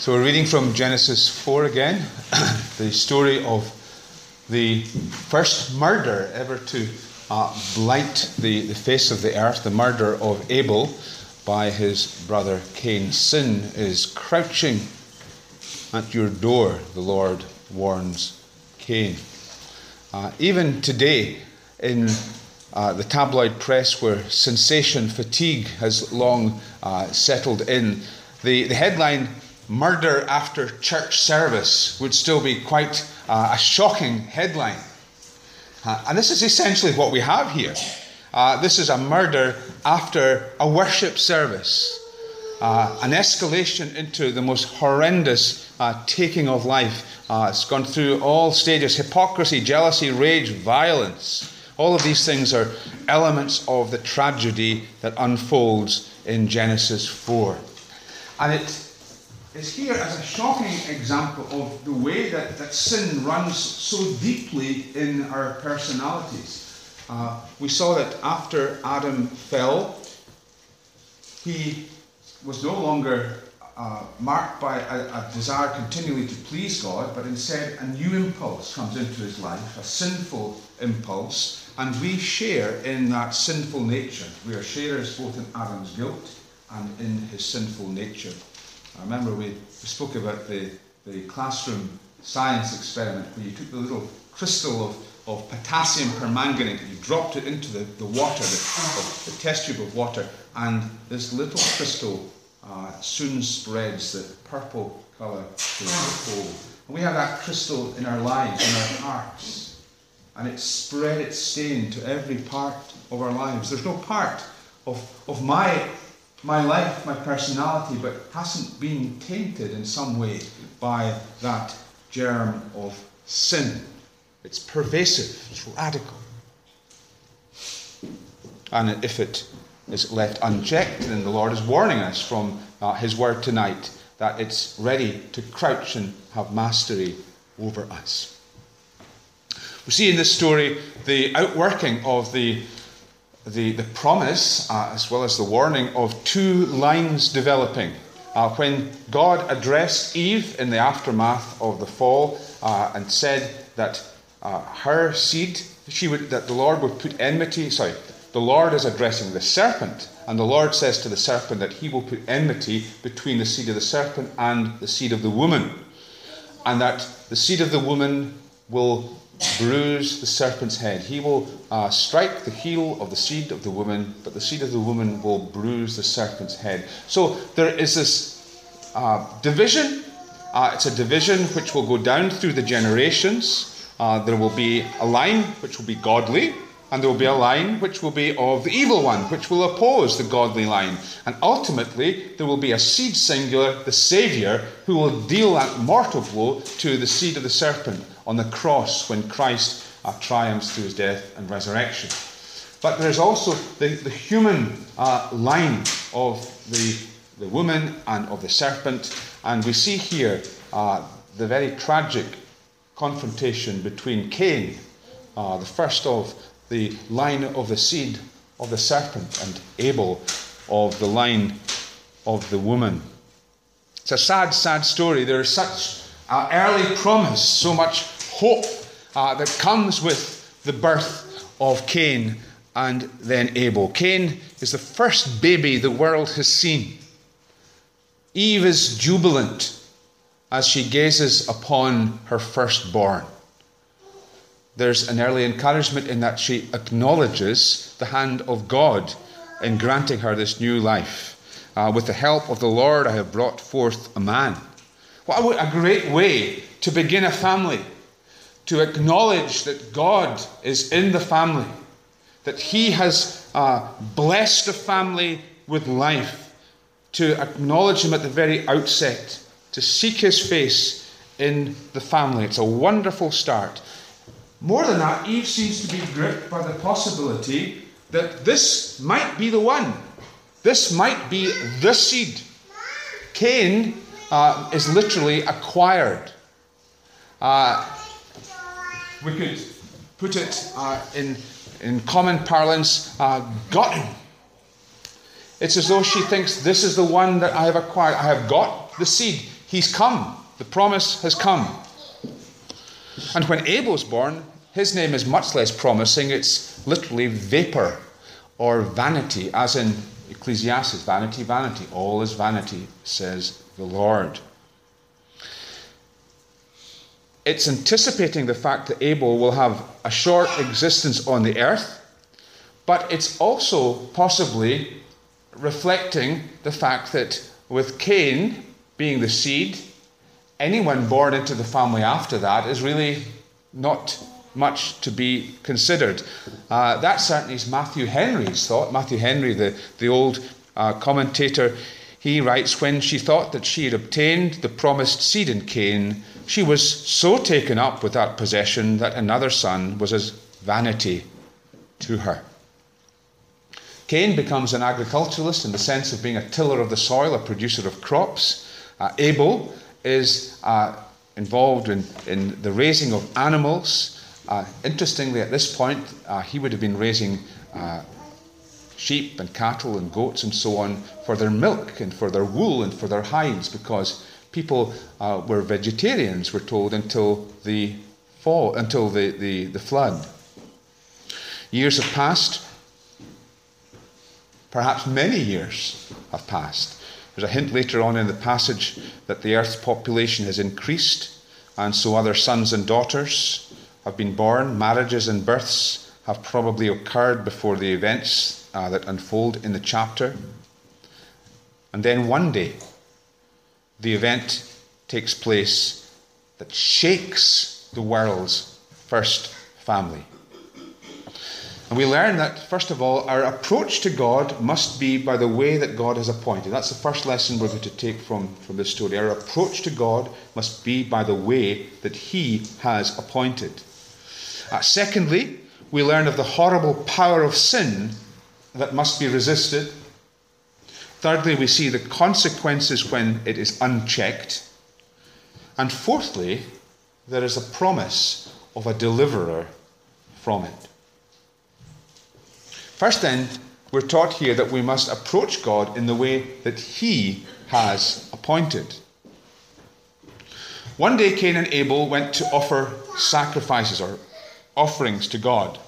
So we're reading from Genesis 4 again, the story of the first murder ever to uh, blight the, the face of the earth, the murder of Abel by his brother Cain. Sin is crouching at your door, the Lord warns Cain. Uh, even today, in uh, the tabloid press, where sensation fatigue has long uh, settled in, the, the headline murder after church service would still be quite uh, a shocking headline. Uh, and this is essentially what we have here. Uh, this is a murder after a worship service, uh, an escalation into the most horrendous uh, taking of life. Uh, it's gone through all stages hypocrisy, jealousy, rage, violence. All of these things are elements of the tragedy that unfolds in Genesis 4. And it is here as a shocking example of the way that, that sin runs so deeply in our personalities. Uh, we saw that after Adam fell, he was no longer uh, marked by a, a, desire continually to please God, but instead a new impulse comes into his life, a sinful impulse, and we share in that sinful nature. We are sharers both in Adam's guilt and in his sinful nature. I remember we, spoke about the, the classroom science experiment where you took the little crystal of, of potassium permanganate and you dropped it into the, the water, the, the, test tube of water, and this little crystal uh, soon spreads the purple colour to the whole. And we have that crystal in our lives, in our hearts, and it's spread its stain to every part of our lives. There's no part of, of my my life, my personality, but hasn't been tainted in some way by that germ of sin. It's pervasive, it's radical. And if it is left unchecked, then the Lord is warning us from uh, His word tonight that it's ready to crouch and have mastery over us. We see in this story the outworking of the the, the promise, uh, as well as the warning, of two lines developing. Uh, when God addressed Eve in the aftermath of the fall uh, and said that uh, her seed, she would, that the Lord would put enmity, sorry, the Lord is addressing the serpent, and the Lord says to the serpent that he will put enmity between the seed of the serpent and the seed of the woman, and that the seed of the woman will bruise the serpent's head. He will uh, strike the heel of the seed of the woman, but the seed of the woman will bruise the serpent's head. So there is this uh, division. Uh, it's a division which will go down through the generations. Uh, there will be a line which will be godly, and there will be a line which will be of the evil one, which will oppose the godly line. And ultimately, there will be a seed singular, the Saviour, who will deal that mortal blow to the seed of the serpent on the cross when Christ uh, triumphs through his death and resurrection. But there's also the, the human uh, line of the, the woman and of the serpent. And we see here uh, the very tragic confrontation between Cain, uh, the first of the line of the seed of the serpent, and Abel of the line of the woman. It's a sad, sad story. There is such early promise, so much hope uh, that comes with the birth of Cain and then Abel. Cain is the first baby the world has seen. Eve is jubilant as she gazes upon her firstborn. There's an early encouragement in that she acknowledges the hand of God in granting her this new life. Uh, with the help of the Lord, I have brought forth a man. What a great way to begin a family to acknowledge that God is in the family, that He has uh, blessed the family with life, to acknowledge Him at the very outset, to seek His face in the family. It's a wonderful start. More than that, Eve seems to be gripped by the possibility that this might be the one. This might be the seed. Cain uh, is literally acquired. Uh, we could put it uh, in, in common parlance, uh, him. It's as though she thinks, This is the one that I have acquired. I have got the seed. He's come. The promise has come. And when Abel's born, his name is much less promising. It's literally vapor or vanity, as in Ecclesiastes vanity, vanity. All is vanity, says the Lord. It's anticipating the fact that Abel will have a short existence on the earth, but it's also possibly reflecting the fact that with Cain being the seed, anyone born into the family after that is really not much to be considered. Uh, that certainly is Matthew Henry's thought. Matthew Henry, the, the old uh, commentator, he writes When she thought that she had obtained the promised seed in Cain, she was so taken up with that possession that another son was as vanity to her. Cain becomes an agriculturalist in the sense of being a tiller of the soil, a producer of crops. Uh, Abel is uh, involved in, in the raising of animals. Uh, interestingly, at this point, uh, he would have been raising uh, sheep and cattle and goats and so on for their milk and for their wool and for their hides because people uh, were vegetarians, we're told, until the fall, until the, the, the flood. Years have passed. Perhaps many years have passed. There's a hint later on in the passage that the earth's population has increased, and so other sons and daughters have been born, marriages and births have probably occurred before the events uh, that unfold in the chapter. And then one day, the event takes place that shakes the world's first family. And we learn that, first of all, our approach to God must be by the way that God has appointed. That's the first lesson we're going to take from, from this story. Our approach to God must be by the way that He has appointed. Uh, secondly, we learn of the horrible power of sin that must be resisted. Thirdly, we see the consequences when it is unchecked. And fourthly, there is a promise of a deliverer from it. First, then, we're taught here that we must approach God in the way that He has appointed. One day, Cain and Abel went to offer sacrifices or offerings to God.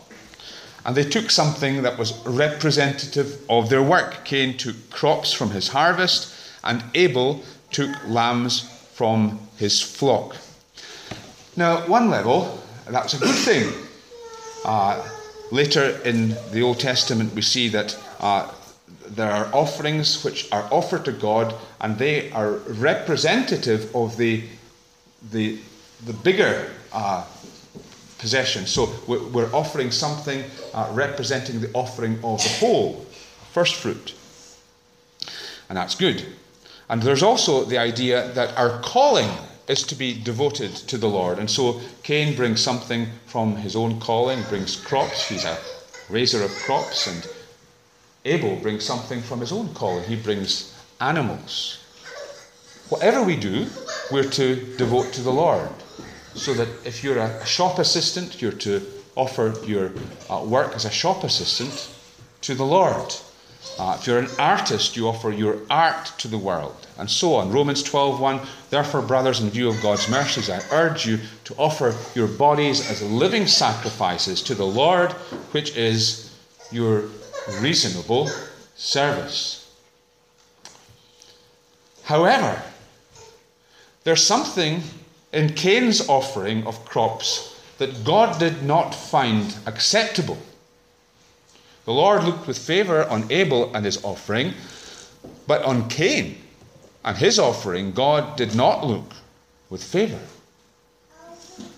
And they took something that was representative of their work. Cain took crops from his harvest, and Abel took lambs from his flock. Now, at one level, that's a good thing. Uh, later in the Old Testament, we see that uh, there are offerings which are offered to God, and they are representative of the, the, the bigger uh, possession. So we're offering something uh, representing the offering of the whole, first fruit. And that's good. And there's also the idea that our calling is to be devoted to the Lord. And so Cain brings something from his own calling, brings crops. He's a raiser of crops. And Abel brings something from his own calling. He brings animals. Whatever we do, we're to devote to the Lord so that if you're a shop assistant, you're to offer your uh, work as a shop assistant to the Lord. Uh, if you're an artist, you offer your art to the world, and so on. Romans 12:1. Therefore, brothers, in view of God's mercies, I urge you to offer your bodies as living sacrifices to the Lord, which is your reasonable service. However, there's something in Cain's offering of crops that God did not find acceptable. The Lord looked with favour on Abel and his offering, but on Cain and his offering, God did not look with favour.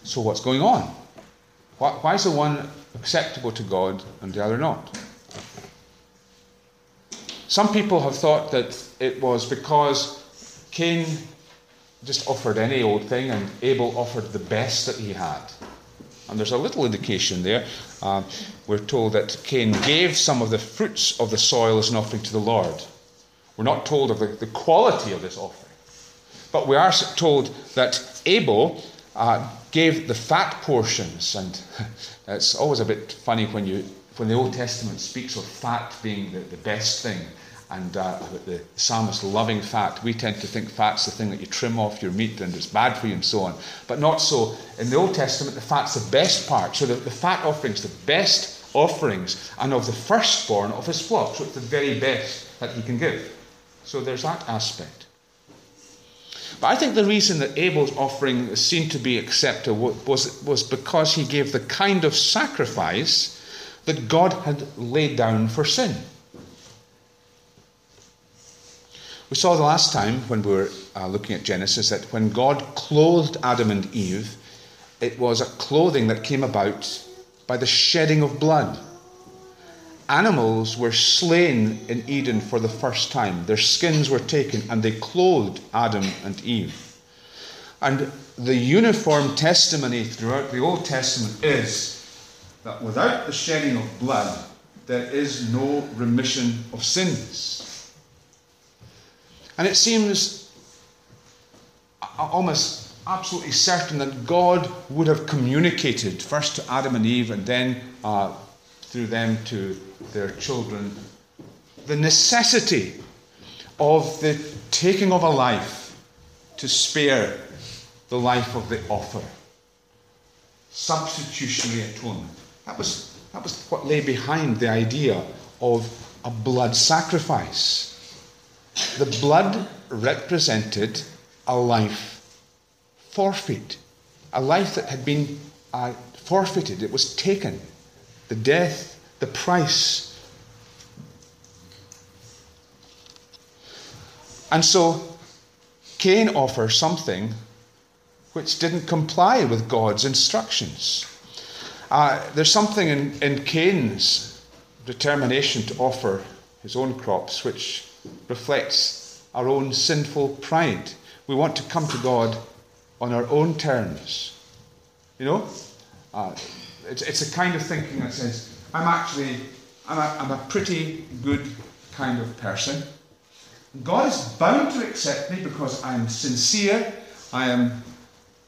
So, what's going on? Why is the one acceptable to God and the other not? Some people have thought that it was because Cain just offered any old thing, and Abel offered the best that he had. And there's a little indication there. Uh, we're told that Cain gave some of the fruits of the soil as an offering to the Lord. We're not told of the, the quality of this offering. But we are told that Abel uh, gave the fat portions, and it's always a bit funny when, you, when the Old Testament speaks of fat being the, the best thing. And uh, about the psalmist loving fat. We tend to think fat's the thing that you trim off your meat and it's bad for you and so on. But not so. In the Old Testament, the fat's the best part. So the, the fat offerings, the best offerings, and of the firstborn of his flock. So it's the very best that he can give. So there's that aspect. But I think the reason that Abel's offering seemed to be accepted was, was because he gave the kind of sacrifice that God had laid down for sin. We saw the last time when we were uh, looking at Genesis that when God clothed Adam and Eve, it was a clothing that came about by the shedding of blood. Animals were slain in Eden for the first time. Their skins were taken and they clothed Adam and Eve. And the uniform testimony throughout the Old Testament is that without the shedding of blood, there is no remission of sins. And it seems almost absolutely certain that God would have communicated first to Adam and Eve and then uh, through them to their children the necessity of the taking of a life to spare the life of the offer. Substitutionary atonement. That was, that was what lay behind the idea of a blood sacrifice. The blood represented a life forfeit, a life that had been uh, forfeited, it was taken. The death, the price. And so Cain offers something which didn't comply with God's instructions. Uh, there's something in, in Cain's determination to offer his own crops which reflects our own sinful pride. We want to come to God on our own terms. You know? Uh, it's, it's a kind of thinking that says, I'm actually, I'm a, I'm a pretty good kind of person. God is bound to accept me because I'm sincere, I am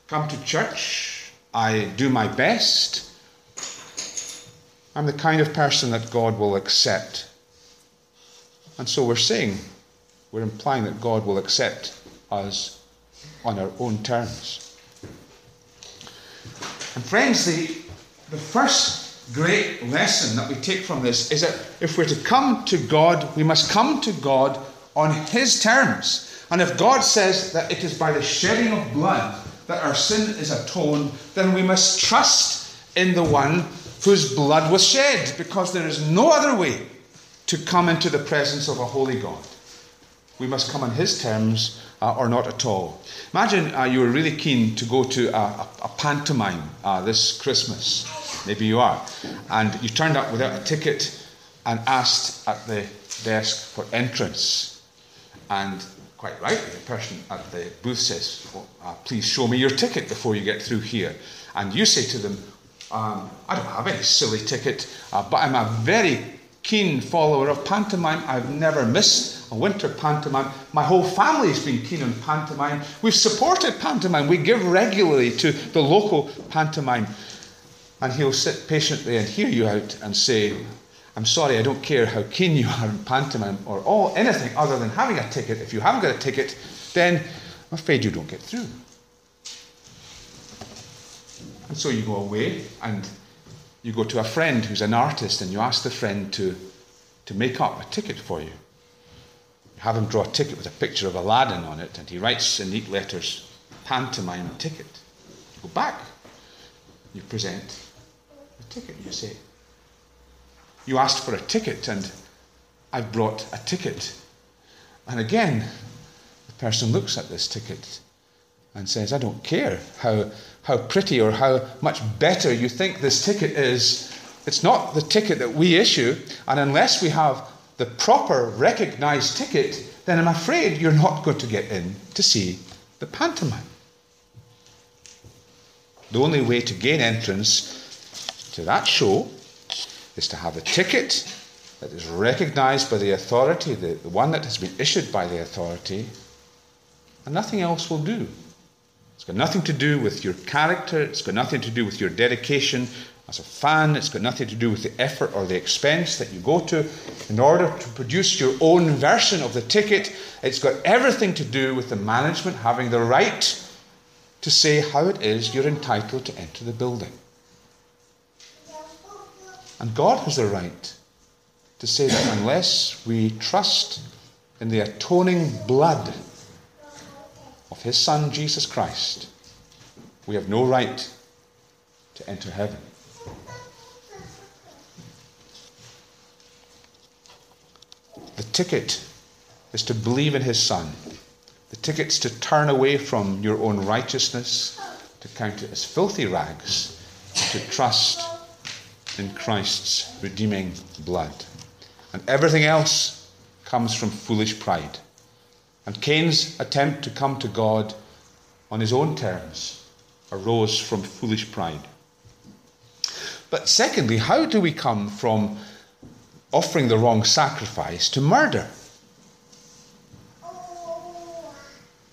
come to church, I do my best. I'm the kind of person that God will accept. And so we're saying, we're implying that God will accept us on our own terms. And friends, the, the first great lesson that we take from this is that if we're to come to God, we must come to God on His terms. And if God says that it is by the shedding of blood that our sin is atoned, then we must trust in the one whose blood was shed, because there is no other way to come into the presence of a holy God. We must come on His terms uh, or not at all. Imagine uh, you were really keen to go to a, a, a pantomime uh, this Christmas. Maybe you are. And you turned up without a ticket and asked at the desk for entrance. And quite rightly, the person at the booth says, well, uh, Please show me your ticket before you get through here. And you say to them, um, I don't have any silly ticket, uh, but I'm a very keen follower of pantomime. I've never missed a winter pantomime. My whole family's been keen on pantomime. We've supported pantomime. We give regularly to the local pantomime. And he'll sit patiently and hear you out and say, I'm sorry, I don't care how keen you are in pantomime or all anything other than having a ticket. If you haven't got a ticket, then I'm afraid you don't get through. And so you go away and you go to a friend who's an artist and you ask the friend to, to make up a ticket for you. You have him draw a ticket with a picture of Aladdin on it, and he writes in neat letters, pantomime ticket. You go back, you present the ticket, you say, You asked for a ticket, and I've brought a ticket. And again, the person looks at this ticket and says, I don't care how how pretty or how much better you think this ticket is. It's not the ticket that we issue, and unless we have the proper recognized ticket, then I'm afraid you're not going to get in to see the pantomime. The only way to gain entrance to that show is to have a ticket that is recognized by the authority, the, the one that has been issued by the authority, and nothing else will do. It's got nothing to do with your character, it's got nothing to do with your dedication as a fan. It's got nothing to do with the effort or the expense that you go to in order to produce your own version of the ticket. It's got everything to do with the management having the right to say how it is you're entitled to enter the building. And God has the right to say that unless we trust in the atoning blood of His Son Jesus Christ, we have no right to enter heaven. The ticket is to believe in His Son. The ticket's to turn away from your own righteousness, to count it as filthy rags, to trust in Christ's redeeming blood. And everything else comes from foolish pride. And Cain's attempt to come to God on his own terms arose from foolish pride. But secondly, how do we come from offering the wrong sacrifice to murder?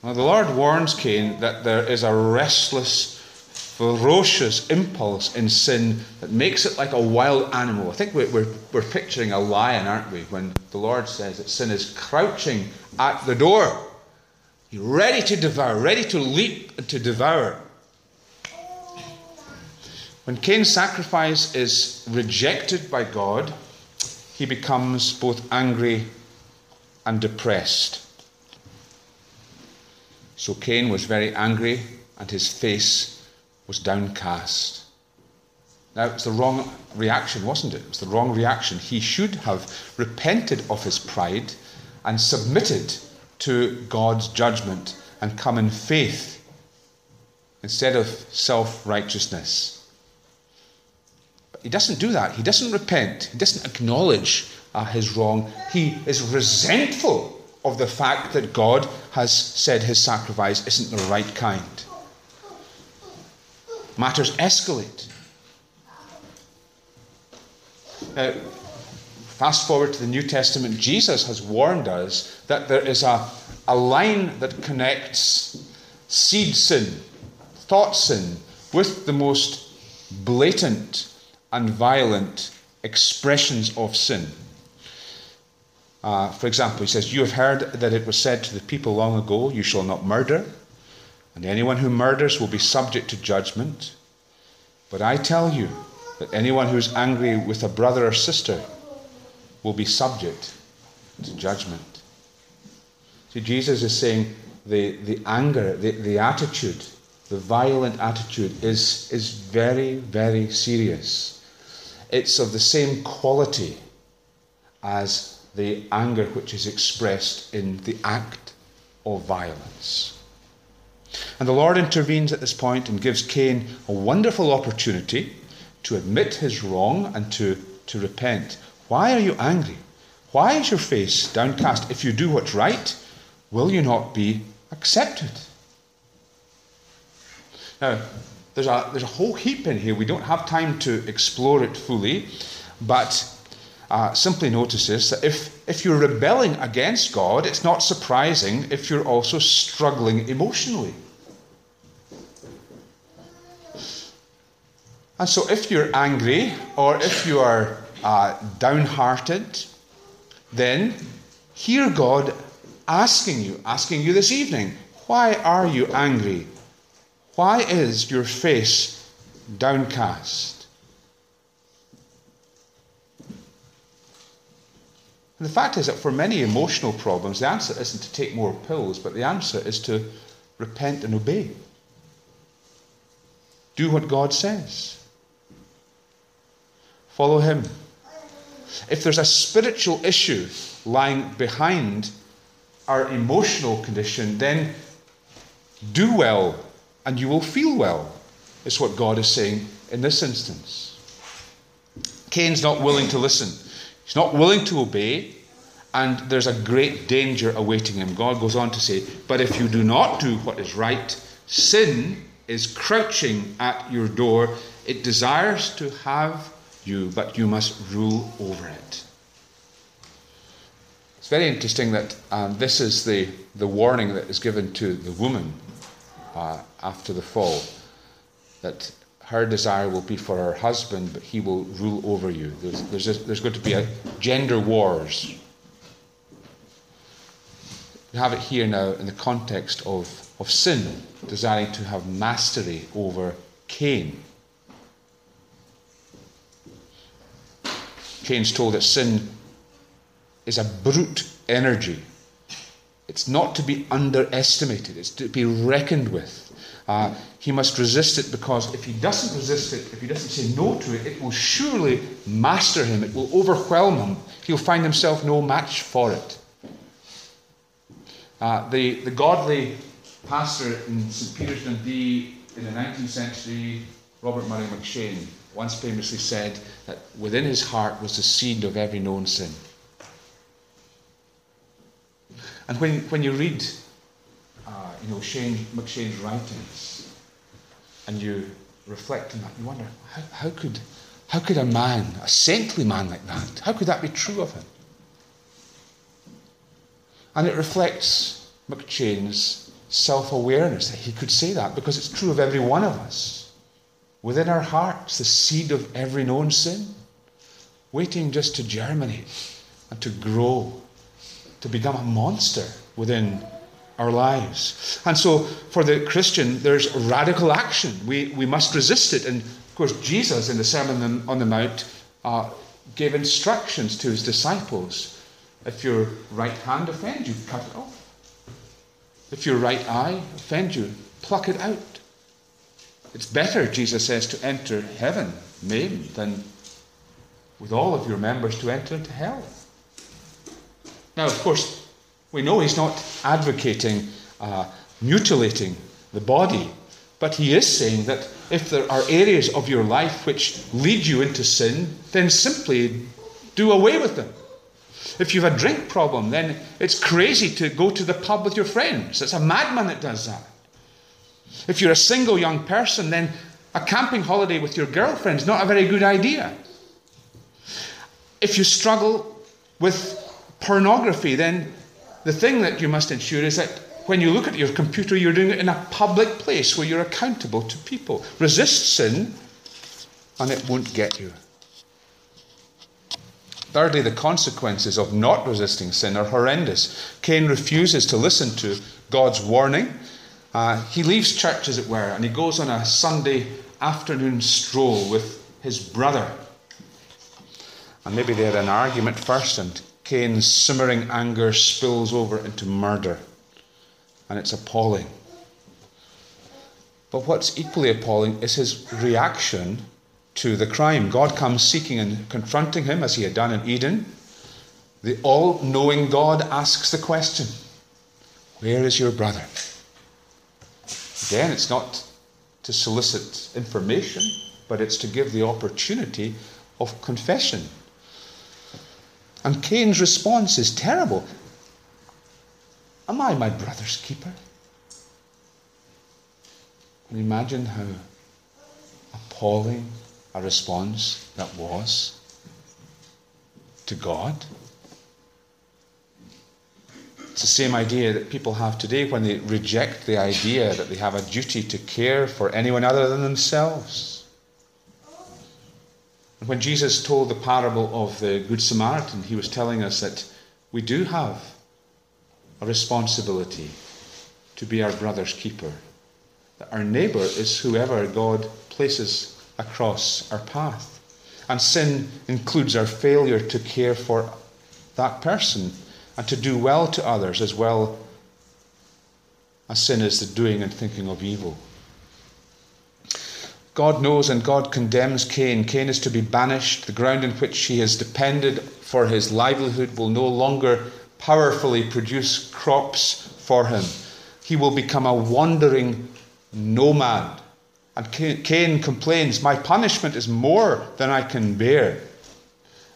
Well, the Lord warns Cain that there is a restless ferocious impulse in sin that makes it like a wild animal. I think we're, we're, we're, picturing a lion, aren't we, when the Lord says that sin is crouching at the door, ready to devour, ready to leap and to devour. When Cain's sacrifice is rejected by God, he becomes both angry and depressed. So Cain was very angry, and his face was downcast. Now, it was the wrong reaction, wasn't it? It was the wrong reaction. He should have repented of his pride and submitted to God's judgment and come in faith instead of self righteousness. But he doesn't do that. He doesn't repent. He doesn't acknowledge uh, his wrong. He is resentful of the fact that God has said his sacrifice isn't the right kind matters escalate. Now, fast forward to the New Testament, Jesus has warned us that there is a, a line that connects seed sin, thought sin, with the most blatant and violent expressions of sin. Uh, for example, he says, You have heard that it was said to the people long ago, You shall not murder and anyone who murders will be subject to judgment. But I tell you that anyone who is angry with a brother or sister will be subject to judgment. See, Jesus is saying the, the anger, the, the attitude, the violent attitude is, is very, very serious. It's of the same quality as the anger which is expressed in the act of violence. And the Lord intervenes at this point and gives Cain a wonderful opportunity to admit his wrong and to, to repent. Why are you angry? Why is your face downcast? If you do what's right, will you not be accepted? Now, there's a, there's a whole heap in here. We don't have time to explore it fully, but uh, simply notices that if, if you're rebelling against God, it's not surprising if you're also struggling emotionally. And so, if you're angry or if you are uh, downhearted, then hear God asking you, asking you this evening, why are you angry? Why is your face downcast? And the fact is that for many emotional problems, the answer isn't to take more pills, but the answer is to repent and obey. Do what God says. Follow Him. If there's a spiritual issue lying behind our emotional condition, then do well and you will feel well, is what God is saying in this instance. Cain's not willing to listen, he's not willing to obey, and there's a great danger awaiting him. God goes on to say, But if you do not do what is right, sin is crouching at your door. It desires to have you, but you must rule over it. It's very interesting that um, this is the, the warning that is given to the woman uh, after the fall. That her desire will be for her husband, but he will rule over you. There's, there's, there's going to be a gender wars. We have it here now in the context of, of sin, desiring to have mastery over Cain. Cain's told that sin is a brute energy. It's not to be underestimated, it's to be reckoned with. Uh, he must resist it because if he doesn't resist it, if he doesn't say no to it, it will surely master him, it will overwhelm him. He'll find himself no match for it. Uh, the, the godly pastor in St. Peter's Dundee in the 19th century, Robert Murray M'Cheyne, once famously said that within his heart was the seed of every known sin. And when, when you read uh, you know, Shane, M'Cheyne's writings and you reflect on that, you wonder how, how, could, how could a man, a saintly man like that, how could that be true of him? And it reflects M'Cheyne's self awareness that he could say that because it's true of every one of us. Within our hearts, the seed of every known sin, waiting just to germinate and to grow, to become a monster within our lives. And so, for the Christian, there's radical action. We, we must resist it. And of course, Jesus in the Sermon on the Mount uh, gave instructions to his disciples if your right hand offends you, cut it off. If your right eye offends you, pluck it out. It's better, Jesus says, to enter heaven maimed than with all of your members to enter into hell. Now, of course, we know he's not advocating uh, mutilating the body, but he is saying that if there are areas of your life which lead you into sin, then simply do away with them. If you have a drink problem, then it's crazy to go to the pub with your friends. It's a madman that does that. If you're a single young person, then a camping holiday with your girlfriend is not a very good idea. If you struggle with pornography, then the thing that you must ensure is that when you look at your computer, you're doing it in a public place where you're accountable to people. Resist sin, and it won't get you. Thirdly, the consequences of not resisting sin are horrendous. Cain refuses to listen to God's warning. Uh, he leaves church, as it were, and he goes on a Sunday afternoon stroll with his brother. And maybe they had an argument first, and Cain's simmering anger spills over into murder. And it's appalling. But what's equally appalling is his reaction to the crime. God comes seeking and confronting him as he had done in Eden. The all knowing God asks the question Where is your brother? Again, it's not to solicit information, but it's to give the opportunity of confession. And Cain's response is terrible. Am I my brother's keeper? Can you imagine how appalling a response that was to God. It's the same idea that people have today when they reject the idea that they have a duty to care for anyone other than themselves. When Jesus told the parable of the Good Samaritan, he was telling us that we do have a responsibility to be our brother's keeper. That our neighbour is whoever God places across our path. And sin includes our failure to care for that person and to do well to others as well as sin is the doing and thinking of evil. God knows and God condemns Cain. Cain is to be banished. The ground in which he has depended for his livelihood will no longer powerfully produce crops for him. He will become a wandering nomad and Cain complains, My punishment is more than I can bear.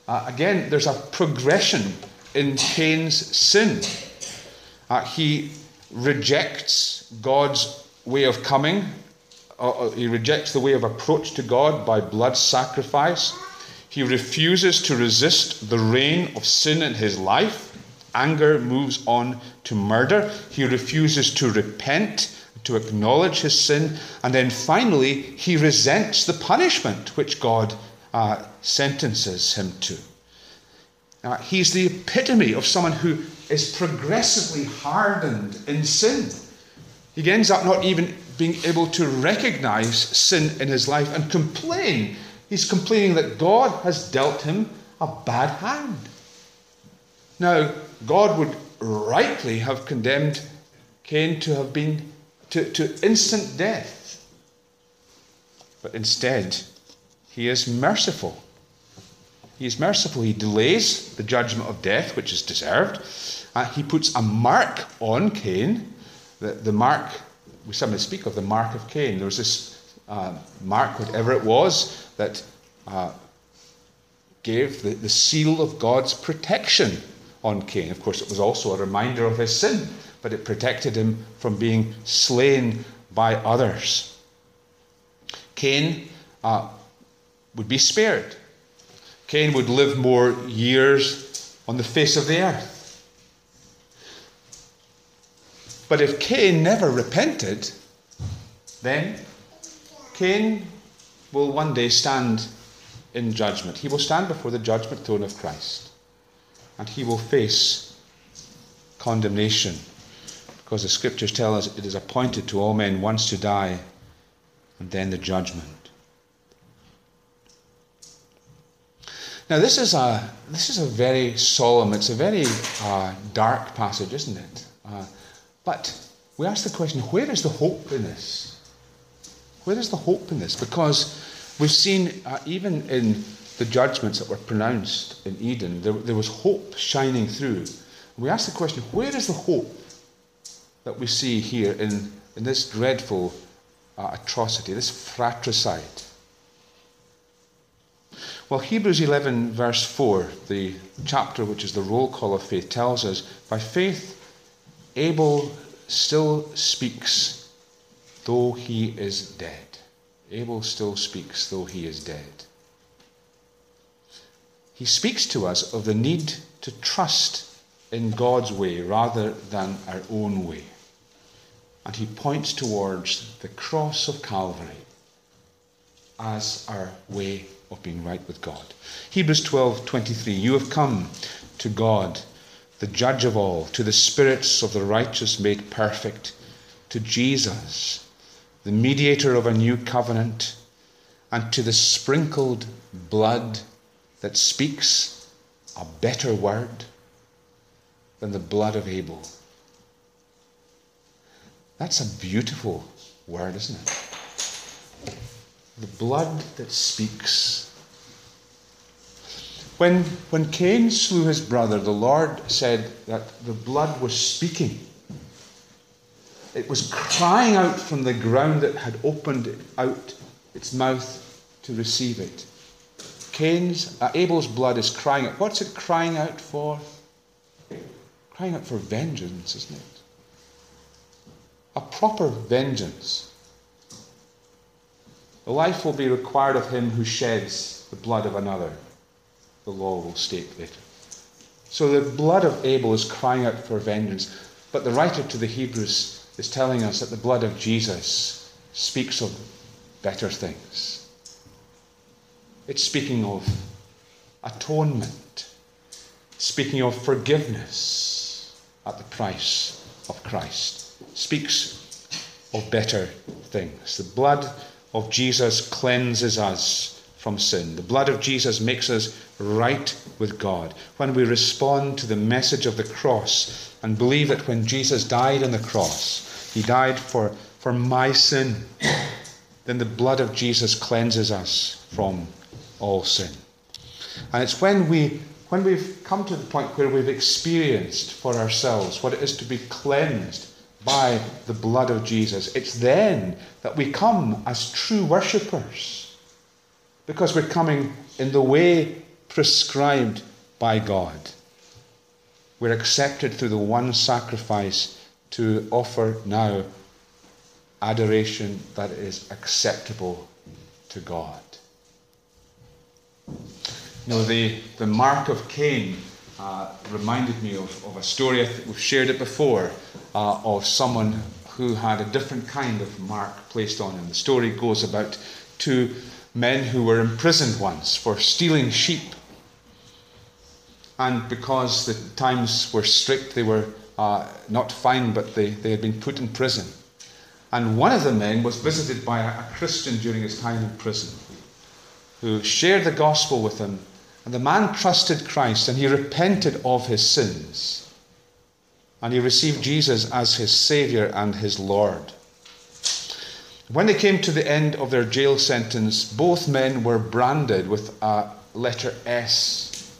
Uh, again, there's a progression in Cain's sin. Uh, he rejects God's way of coming, uh, uh, he rejects the way of approach to God by blood sacrifice. He refuses to resist the reign of sin in his life. anger moves on to murder. He refuses to repent, to acknowledge his sin. And then finally, he resents the punishment which God uh, sentences him to. He's the epitome of someone who is progressively hardened in sin. He ends up not even being able to recognize sin in his life and complain. He's complaining that God has dealt him a bad hand. Now, God would rightly have condemned Cain to have been to, to instant death. But instead, he is merciful. He is merciful. He delays the judgment of death, which is deserved. Uh, he puts a mark on Cain. The, the mark, we sometimes speak of the mark of Cain. There was this uh, mark, whatever it was, that uh, gave the, the seal of God's protection on Cain. Of course, it was also a reminder of his sin, but it protected him from being slain by others. Cain uh, would be spared. Cain would live more years on the face of the earth. But if Cain never repented, then Cain will one day stand in judgment. He will stand before the judgment throne of Christ and he will face condemnation because the scriptures tell us it is appointed to all men once to die and then the judgment. Now this is a this is a very solemn, it's a very uh, dark passage, isn't it? Uh, but we ask the question: Where is the hope in this? Where is the hope in this? Because we've seen uh, even in the judgments that were pronounced in Eden, there, there was hope shining through. We ask the question where is the hope that we see here in, in this dreadful uh, atrocity, this fratricide? Well, Hebrews 11, verse 4, the chapter which is the roll call of faith, tells us by faith, Abel still speaks, though he is dead. Abel still speaks, though he is dead he speaks to us of the need to trust in God's way rather than our own way. And he points towards the cross of Calvary as our way of being right with God. Hebrews 12:23 You have come to God, the judge of all, to the spirits of the righteous made perfect, to Jesus, the mediator of a new covenant, and to the sprinkled blood that speaks a better word than the blood of Abel. That's a beautiful word, isn't it? The blood that speaks. When, when Cain slew his brother, the Lord said that the blood was speaking. It was crying out from the ground that had opened out its mouth to receive it. Cain's, uh, Abel's blood is crying out. What's it crying out for? Crying out for vengeance, isn't it? A proper vengeance. The life will be required of him who sheds the blood of another, the law will state later. So the blood of Abel is crying out for vengeance. But the writer to the Hebrews is telling us that the blood of Jesus speaks of better things. It's speaking of atonement, speaking of forgiveness at the price of Christ, speaks of better things. The blood of Jesus cleanses us from sin. The blood of Jesus makes us right with God. When we respond to the message of the cross and believe that when Jesus died on the cross, he died for, for my sin, then the blood of Jesus cleanses us from all sin. And it's when we when we've come to the point where we've experienced for ourselves what it is to be cleansed by the blood of Jesus, it's then that we come as true worshippers. Because we're coming in the way prescribed by God. We're accepted through the one sacrifice to offer now adoration that is acceptable to God. Know, the, the mark of Cain uh, reminded me of, of a story, I think we've shared it before, uh, of someone who had a different kind of mark placed on him. The story goes about two men who were imprisoned once for stealing sheep. And because the times were strict, they were uh, not fined, but they, they had been put in prison. And one of the men was visited by a, a Christian during his time in prison who shared the gospel with him. And the man trusted Christ and he repented of his sins. And he received Jesus as his Saviour and his Lord. When they came to the end of their jail sentence, both men were branded with a letter S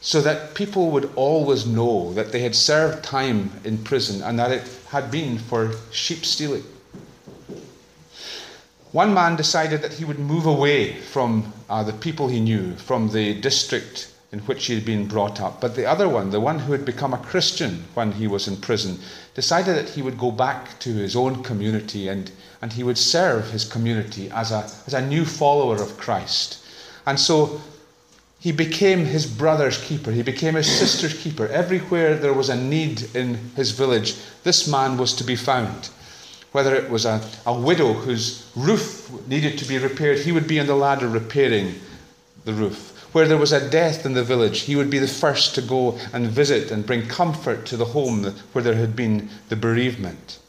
so that people would always know that they had served time in prison and that it had been for sheep stealing. One man decided that he would move away from uh, the people he knew, from the district in which he had been brought up. But the other one, the one who had become a Christian when he was in prison, decided that he would go back to his own community and, and he would serve his community as a, as a new follower of Christ. And so he became his brother's keeper. He became his sister's keeper. Everywhere there was a need in his village, this man was to be found. Whether it was a, a widow whose roof needed to be repaired, he would be on the ladder repairing the roof. Where there was a death in the village, he would be the first to go and visit and bring comfort to the home where there had been the bereavement.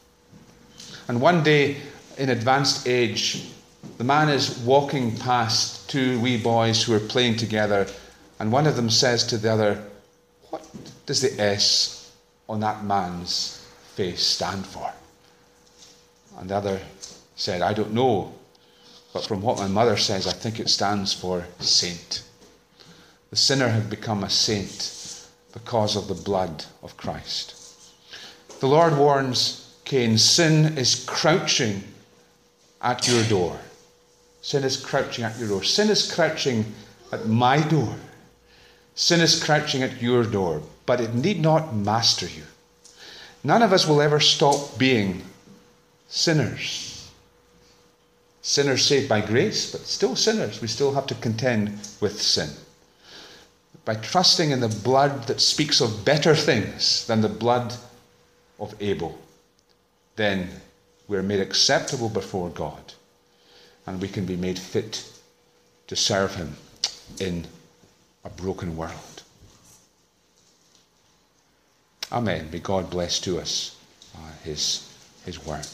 And one day, in advanced age, the man is walking past two wee boys who are playing together, and one of them says to the other, What does the S on that man's face stand for? And the other said, I don't know, but from what my mother says, I think it stands for saint. The sinner had become a saint because of the blood of Christ. The Lord warns Cain sin is crouching at your door. Sin is crouching at your door. Sin is crouching at my door. Sin is crouching at your door, but it need not master you. None of us will ever stop being sinners. Sinners saved by grace, but still sinners. We still have to contend with sin. By trusting in the blood that speaks of better things than the blood of Abel, then we're made acceptable before God and we can be made fit to serve Him in a broken world. Amen. May God bless to us uh, His, His word.